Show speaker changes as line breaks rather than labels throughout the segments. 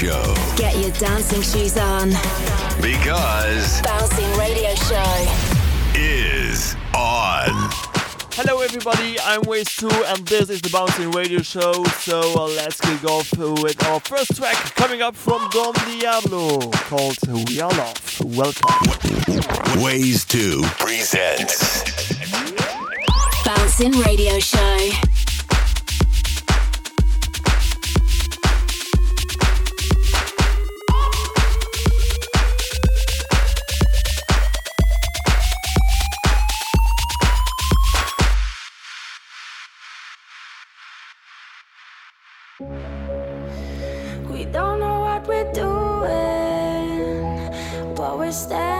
Show.
Get your dancing shoes on.
Because
Bouncing Radio Show
is on.
Hello everybody, I'm Waze 2 and this is the Bouncing Radio Show. So uh, let's kick off with our first track coming up from Don Diablo called We Are Love. Welcome.
Waze 2 presents
Bouncing Radio Show.
Doing,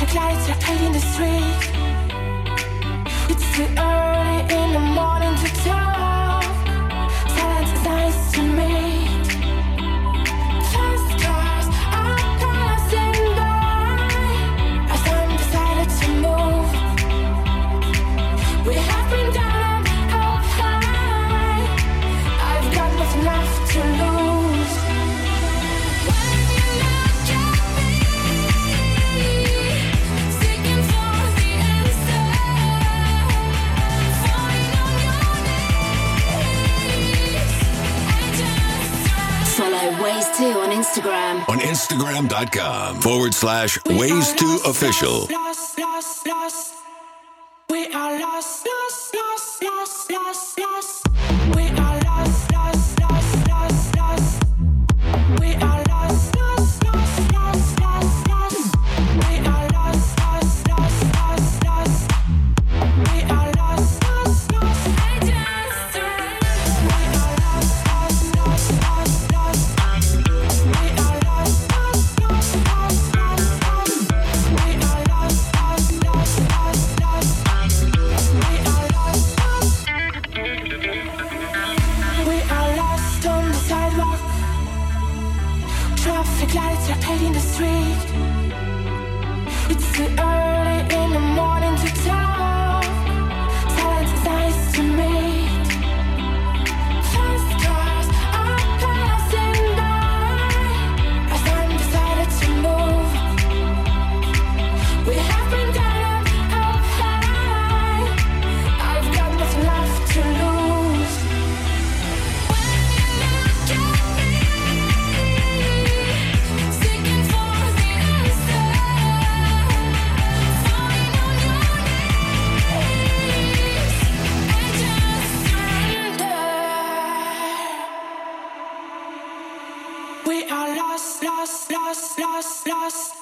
like lights are
fading The street. It's too early in the morning to tell. Instagram. On Instagram.com forward slash ways to official. Lost, lost, lost. lost. We
are
lost. lost.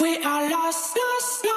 We are lost, lost,
lost.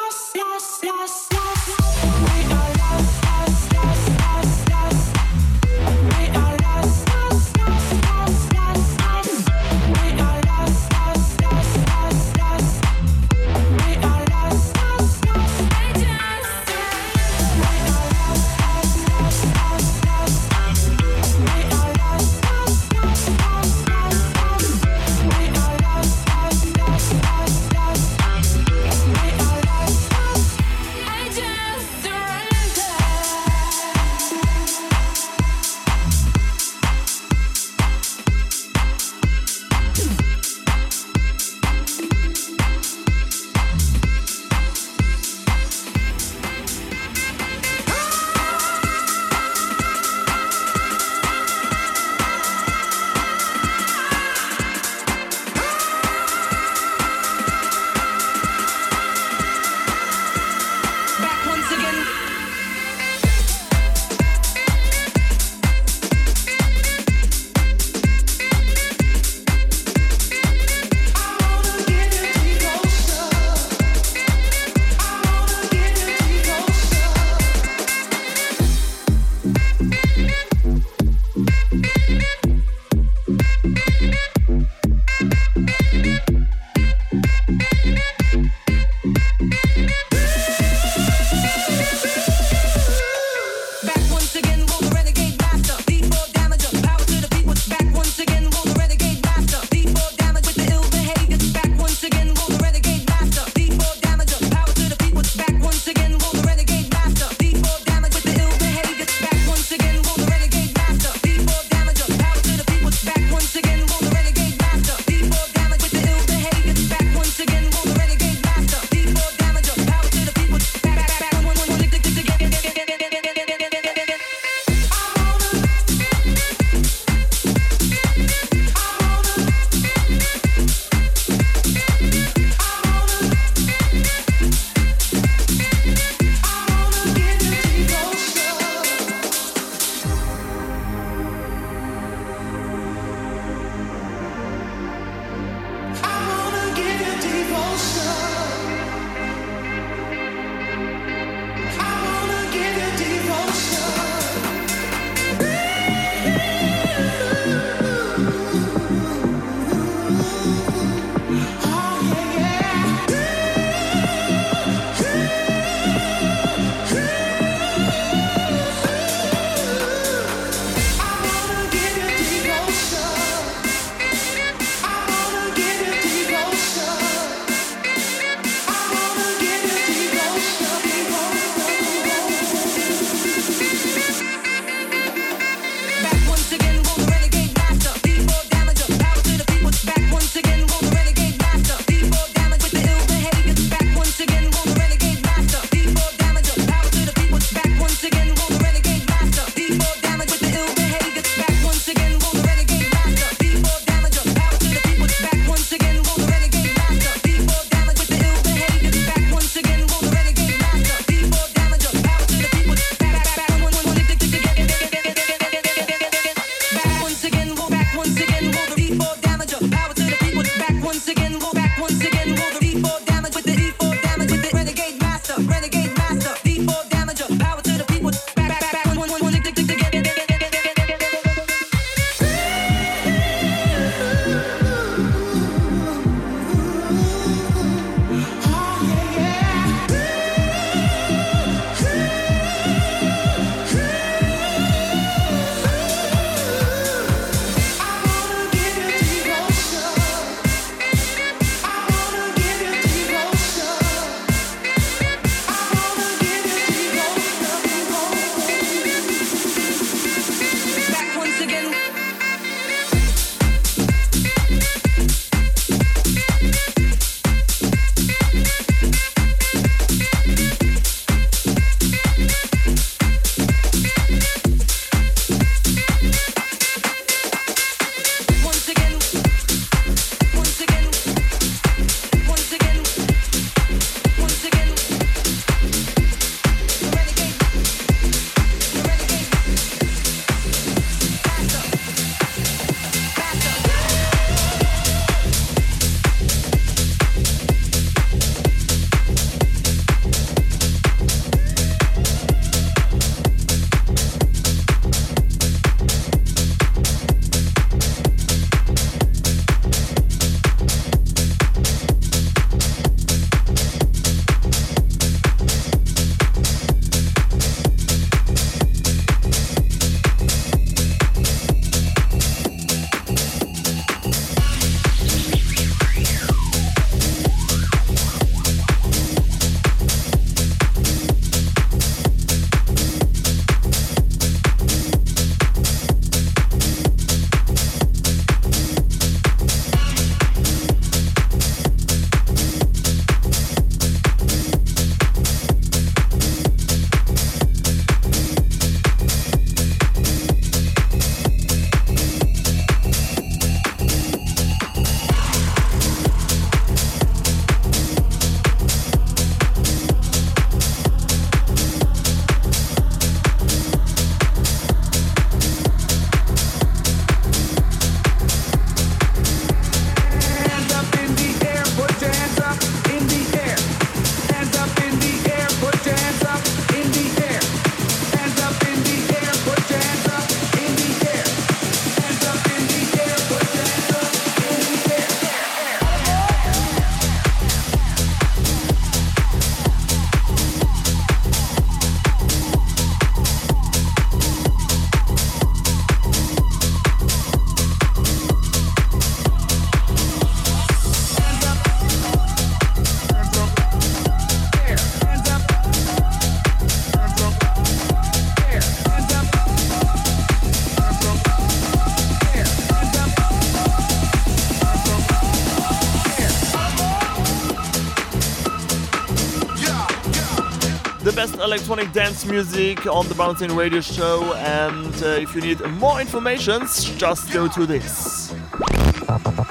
electronic dance music on the Bouncing Radio Show. And uh, if you need more information, just go to this.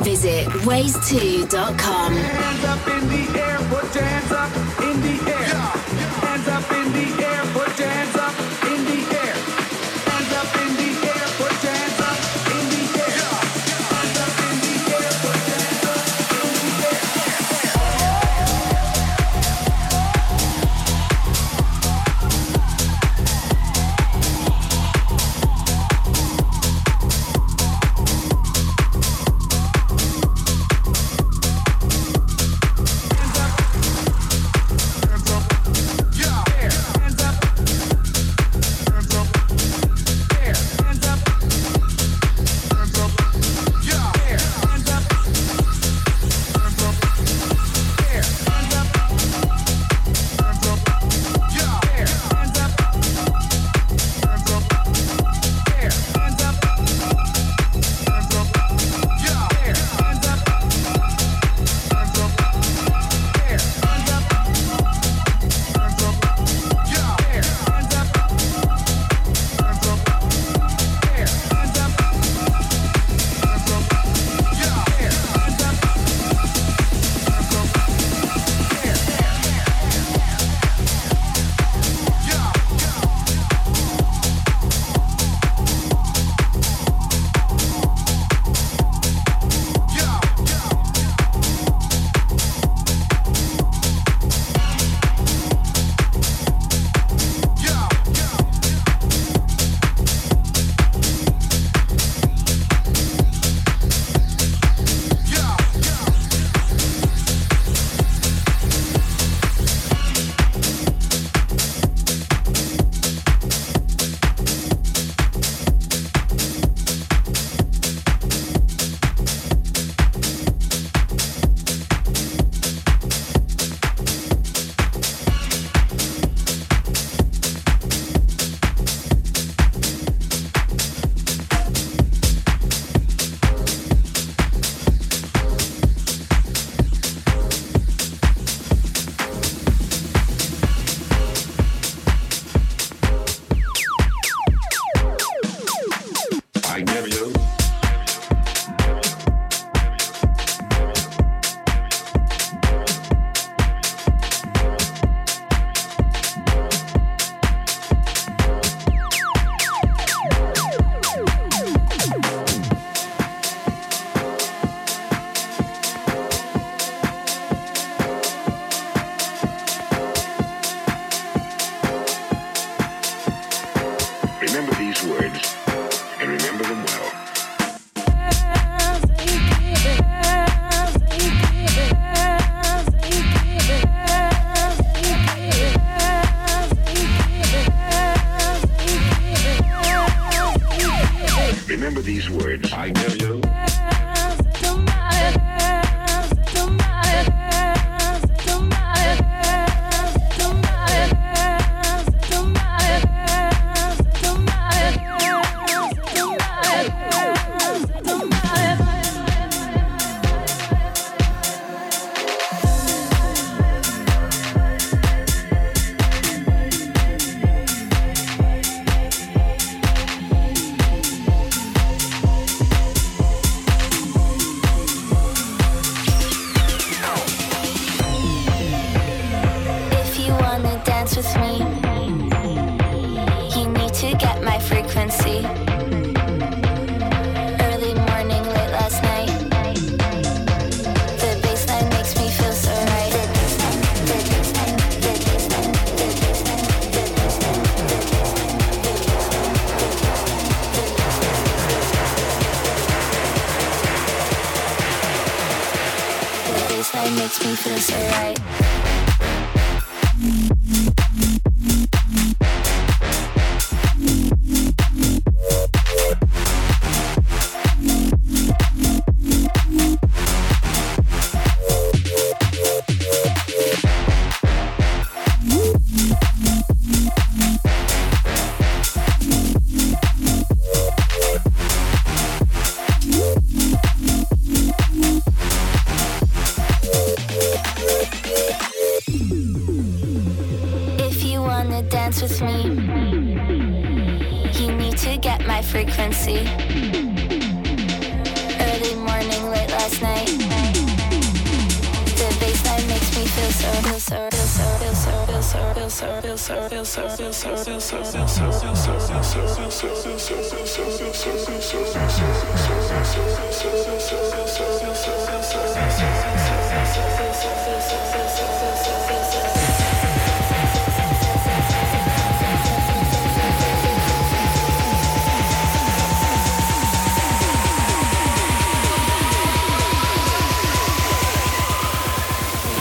Visit ways2.com.
Hands up in the air, put hands up in the air. Hands up in the air.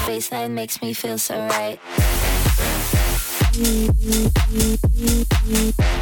Baseline makes me feel so right.
Thank
you.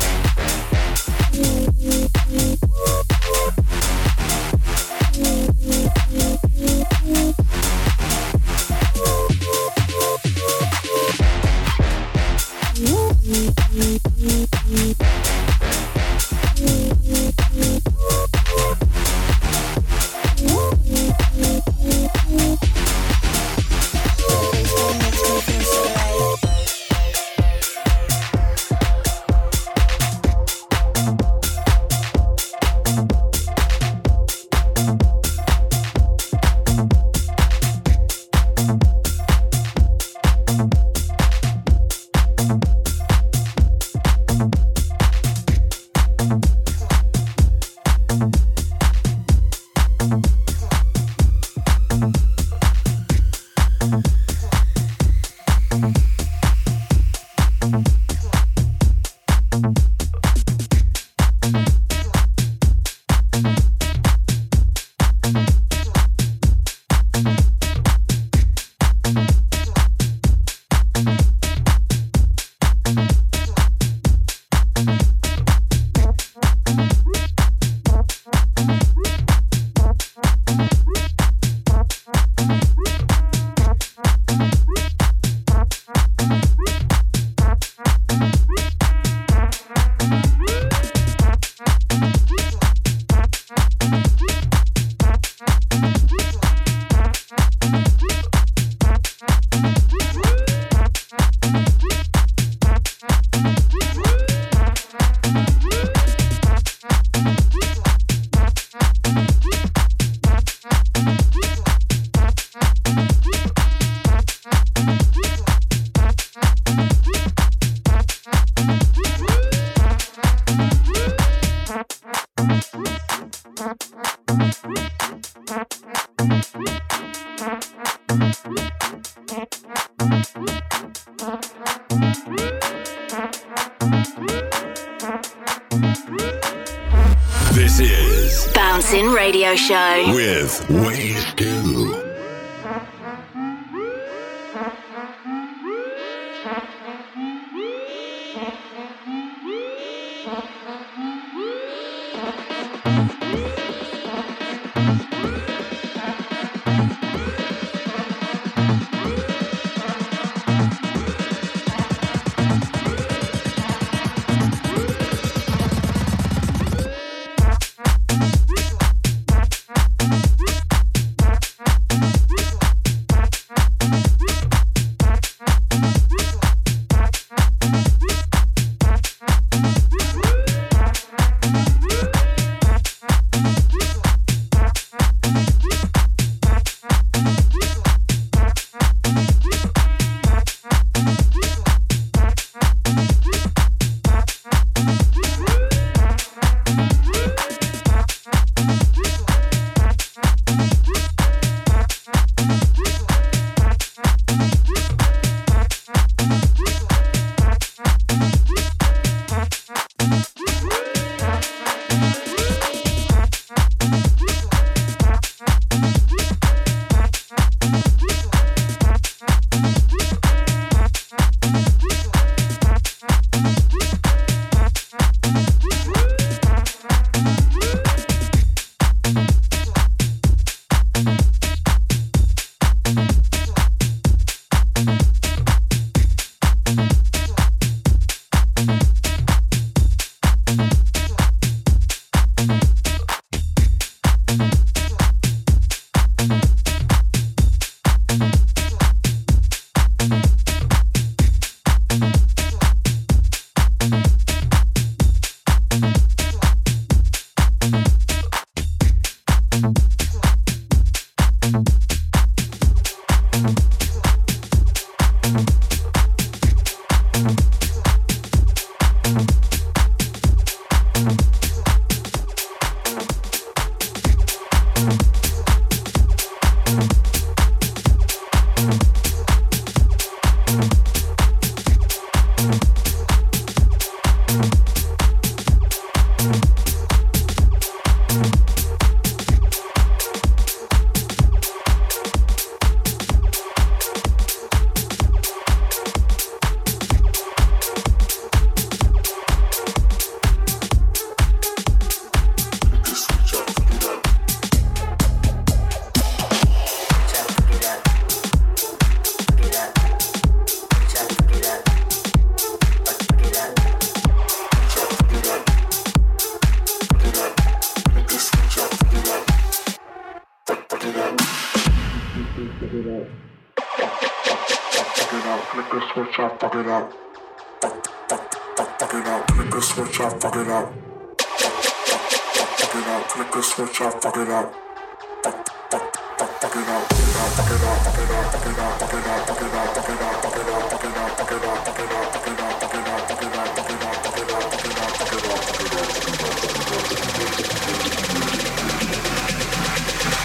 Ways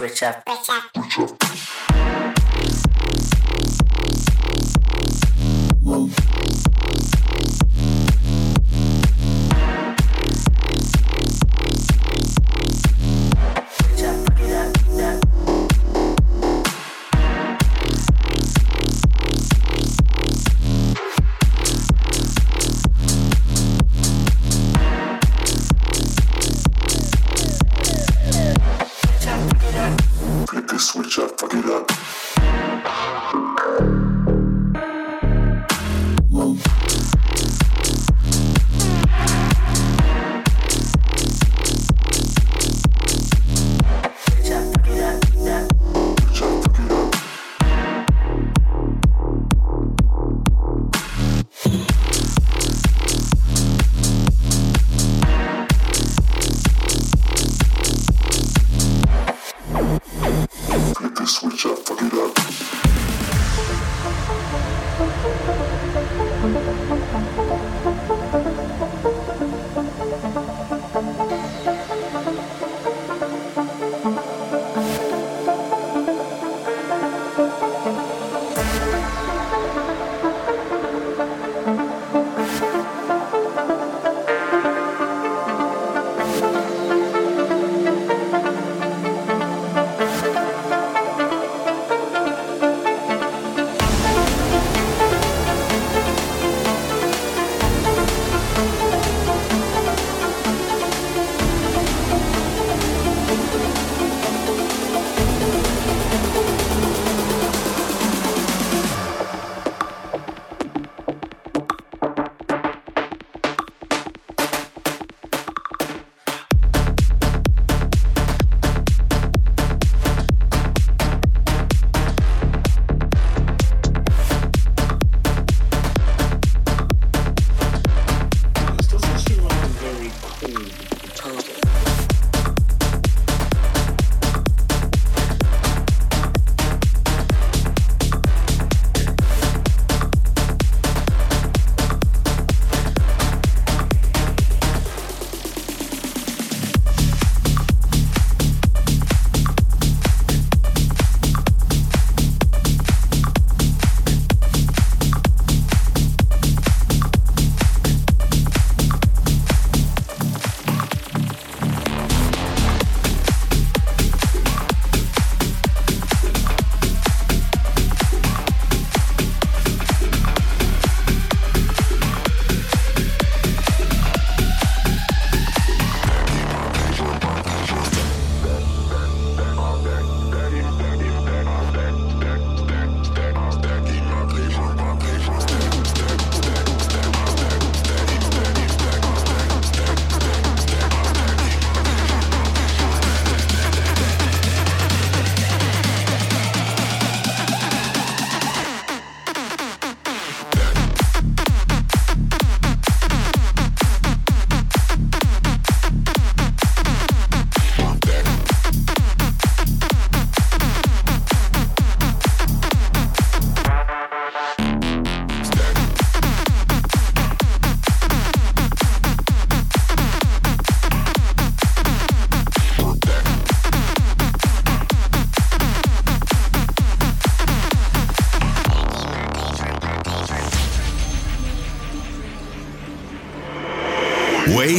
Richard. Richard.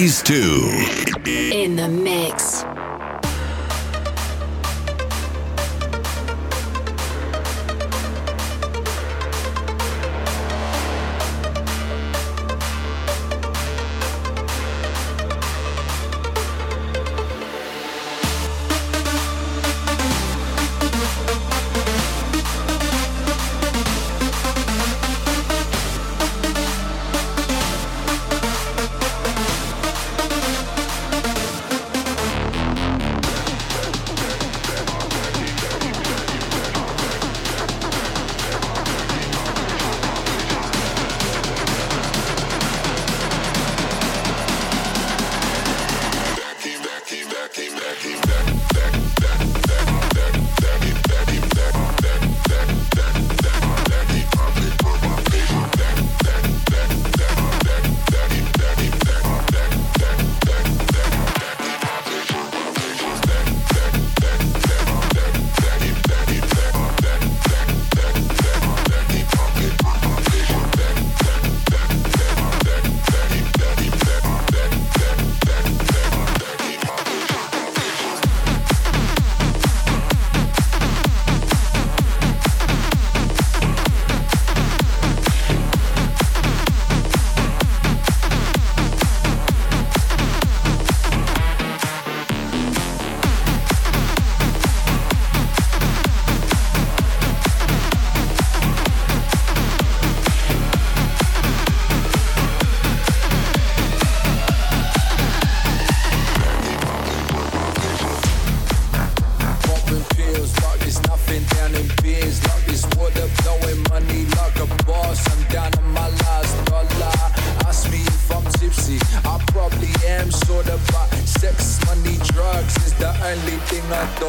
Ways 2.
In the mix.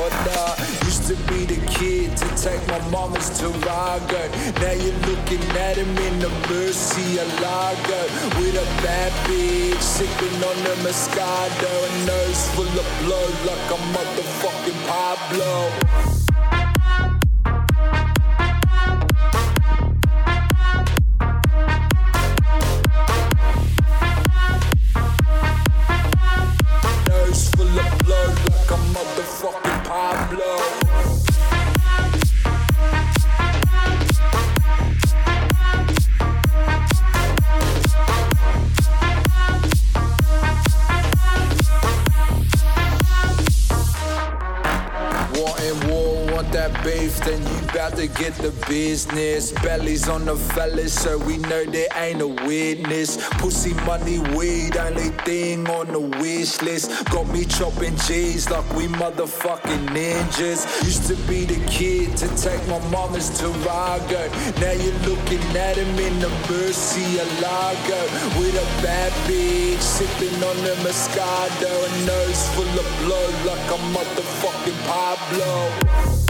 I. Used to be the kid to take my mama's Tarago. Now you're looking at him in the Mercy of Alago. With a bad bitch, sipping on the Moscato. A nose full of blood like a motherfucking Pablo. Business. Bellies on the fellas, so we know there ain't a witness. Pussy, money, weed, only thing on the wish list. Got me chopping G's like we motherfucking ninjas. Used to be the kid to take my mama's Tarago. Now you're looking at him in the Mercy Alago. With a bad bitch, sipping on the Moscato. A nose full of blood like a motherfucking Pablo.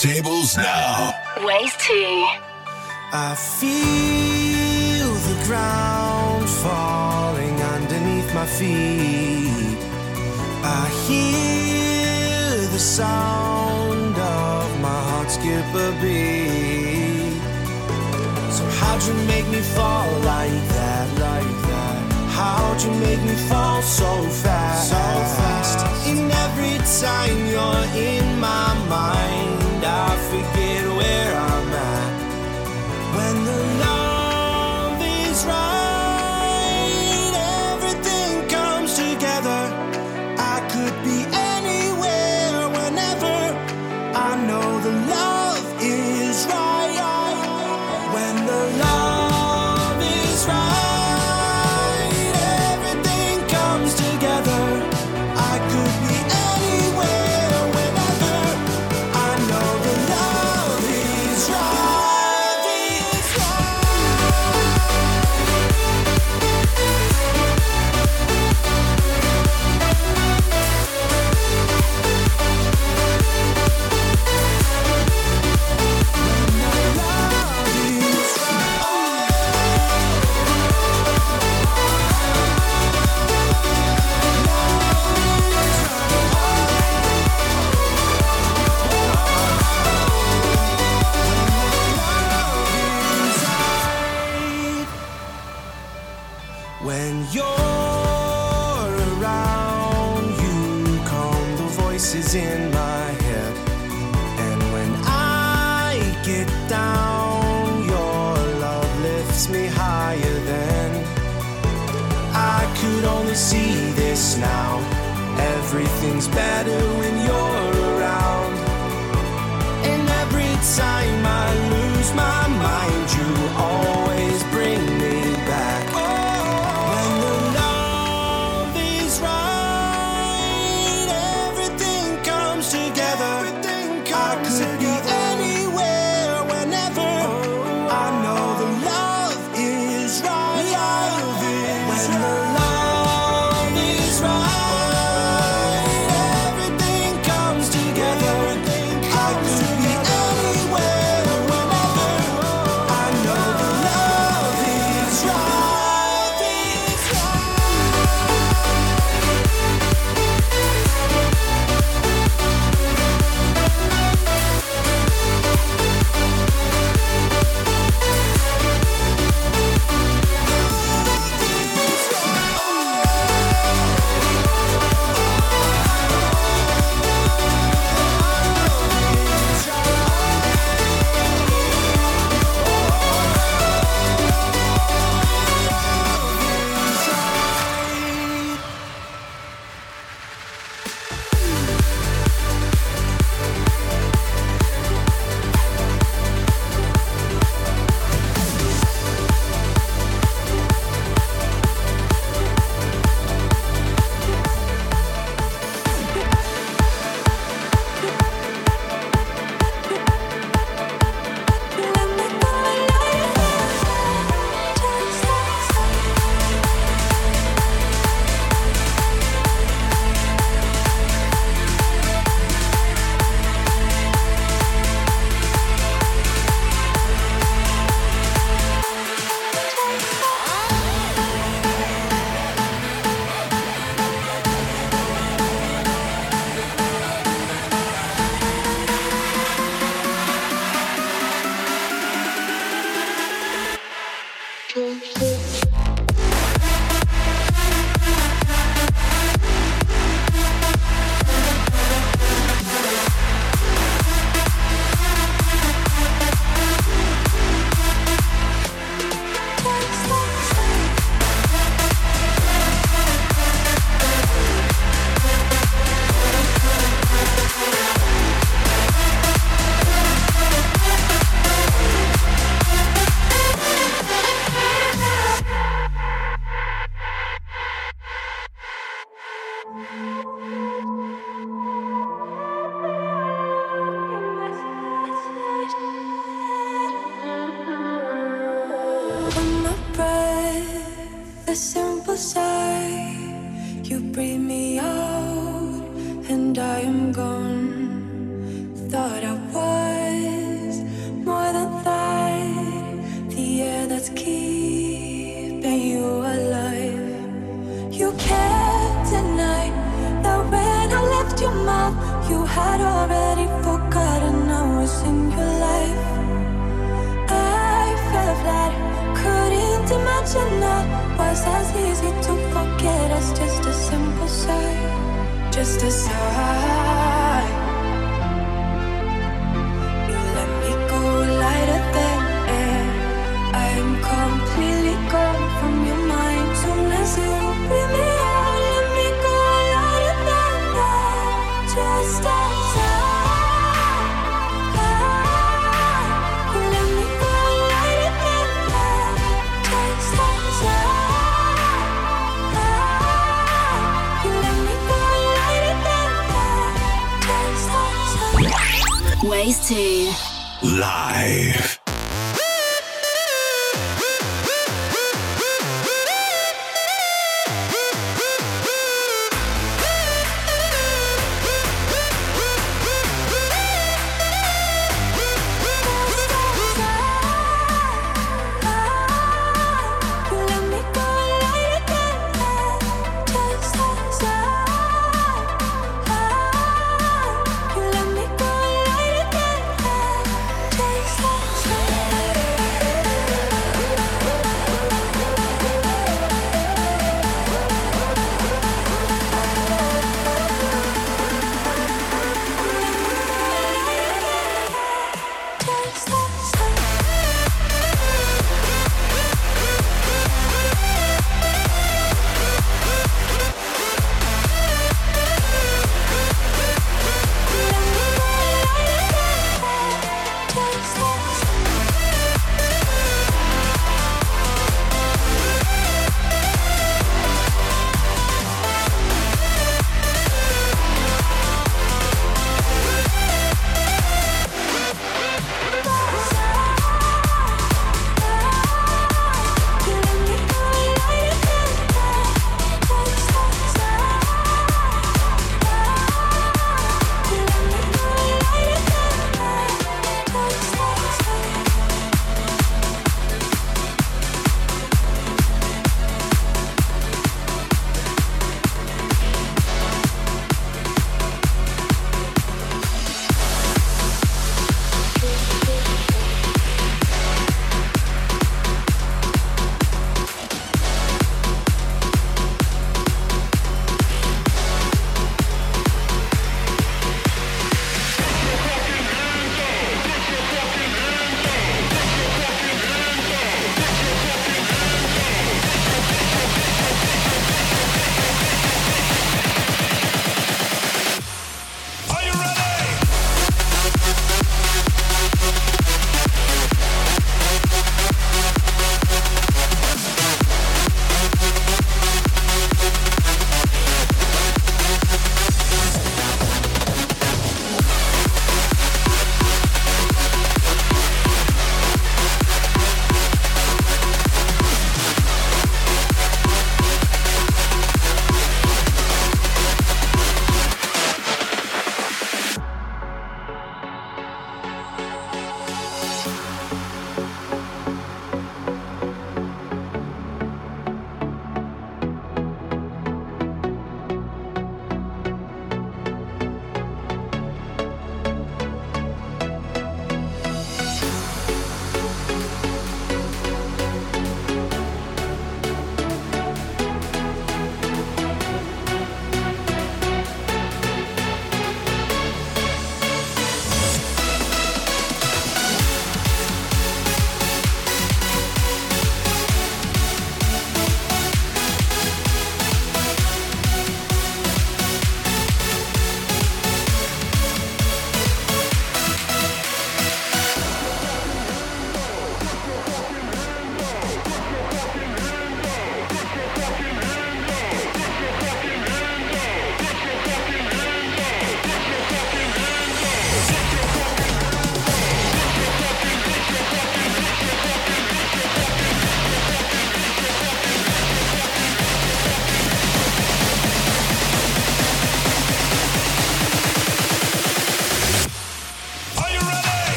turntables now.
Ways to.
I feel the ground falling underneath my feet. I hear the sound of my heart skip a beat. So, how'd you make me fall like that? Like that? How'd you make me fall so fast? So fast. In every time you're in forget.
A simple
side just a simple sigh, just a sigh.
Phase 2.
Live.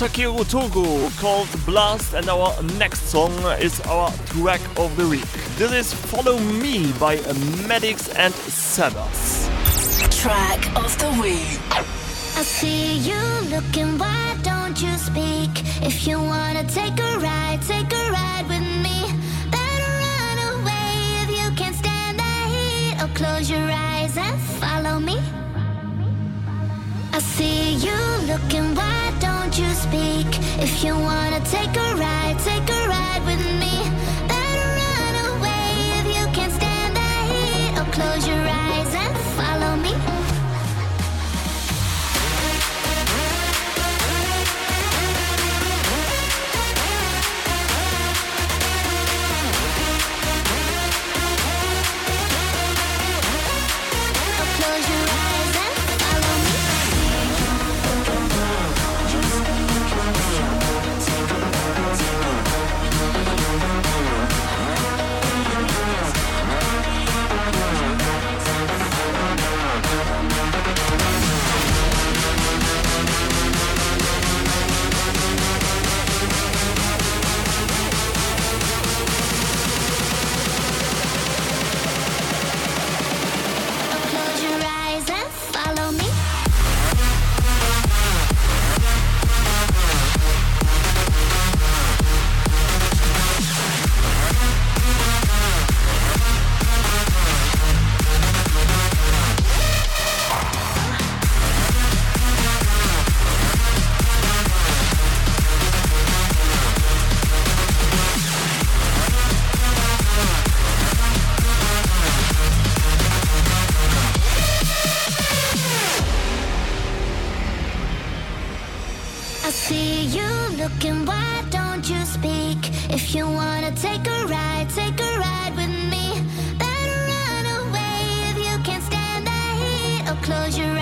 Takeru Togo called Blast, and our next song is our track of the week. This is Follow Me by Medics and Sabbath.
Track of the week.
I see you looking, why don't you speak? If you wanna take a ride, take a ride with me. Better run away if you can't stand the heat, or close your eyes and follow me. See you looking, why don't you speak? If you wanna take a ride, take a ride with me. Better run away if you can't stand the heat, or close your eyes close your eyes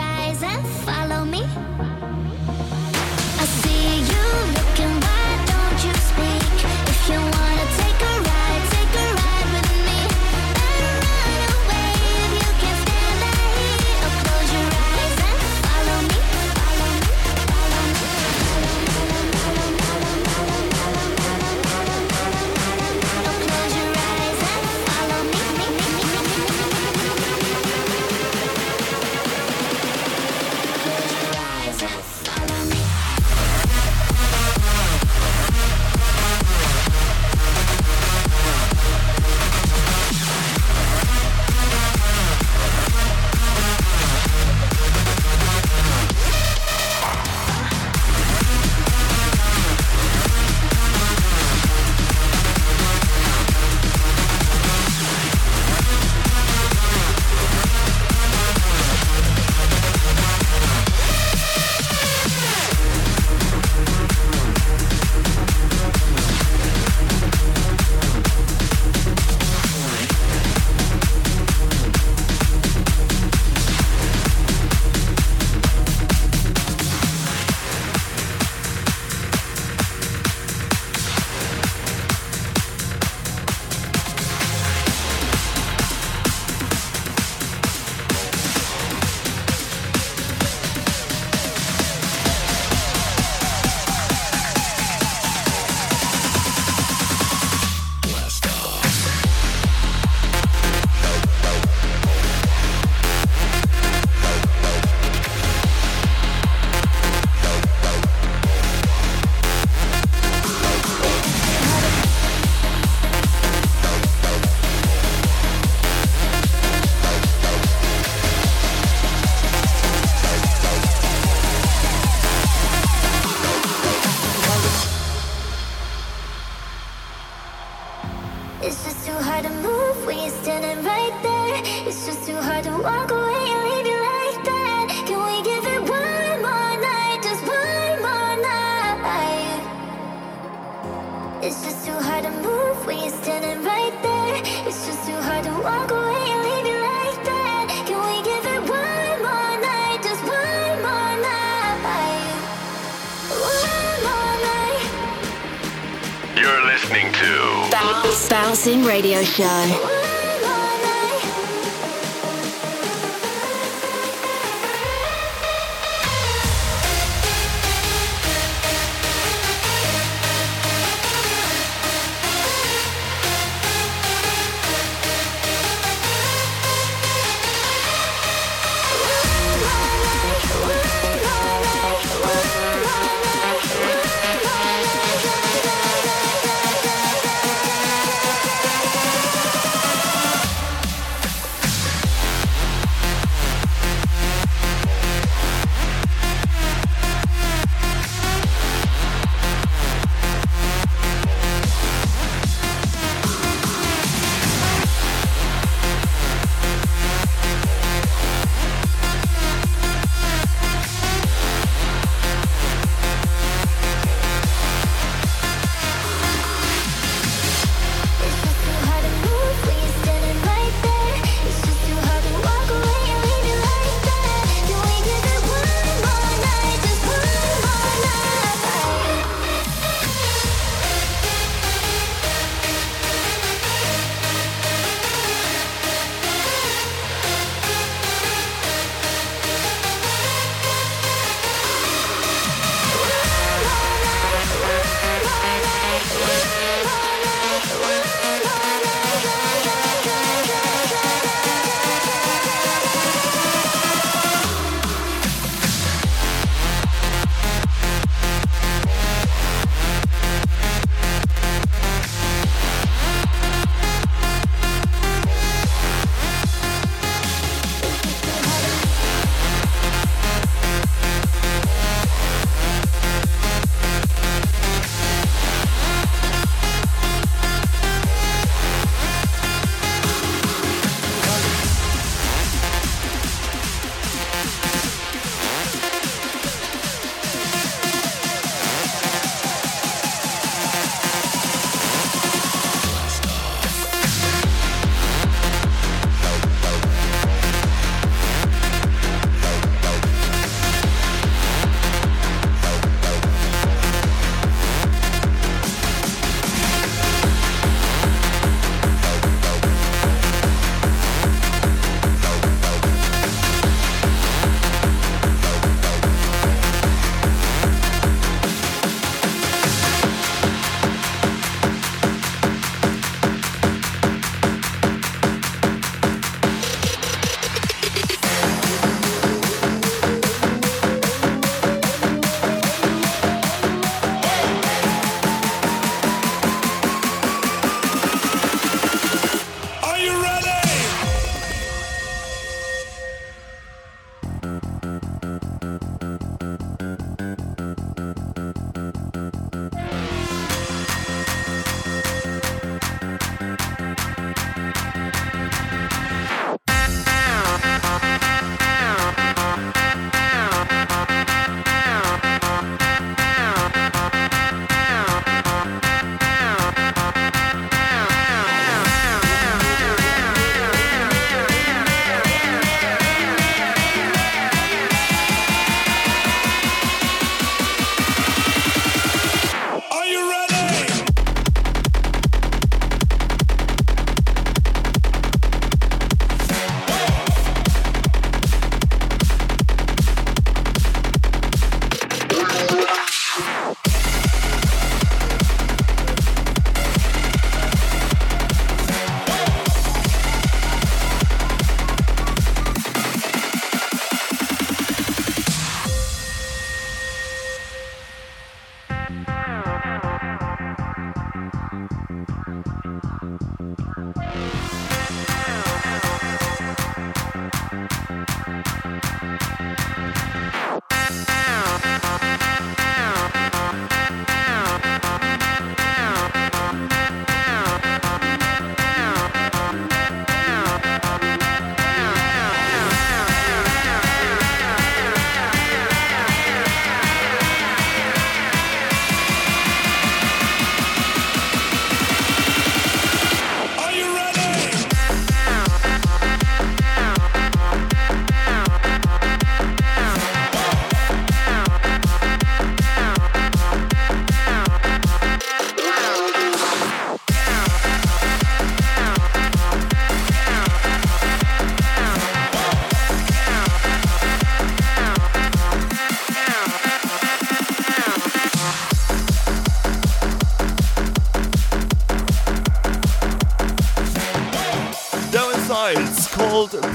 Radio Show.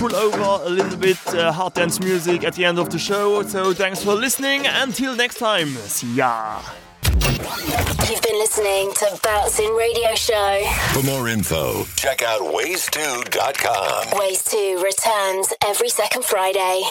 Pull Over, a little bit uh, hard dance music at the end of the show. So thanks for listening. Until next time, see ya.
You've been listening to Bouncing Radio Show.
For more info, check out ways2.com.
Ways2 returns every second Friday.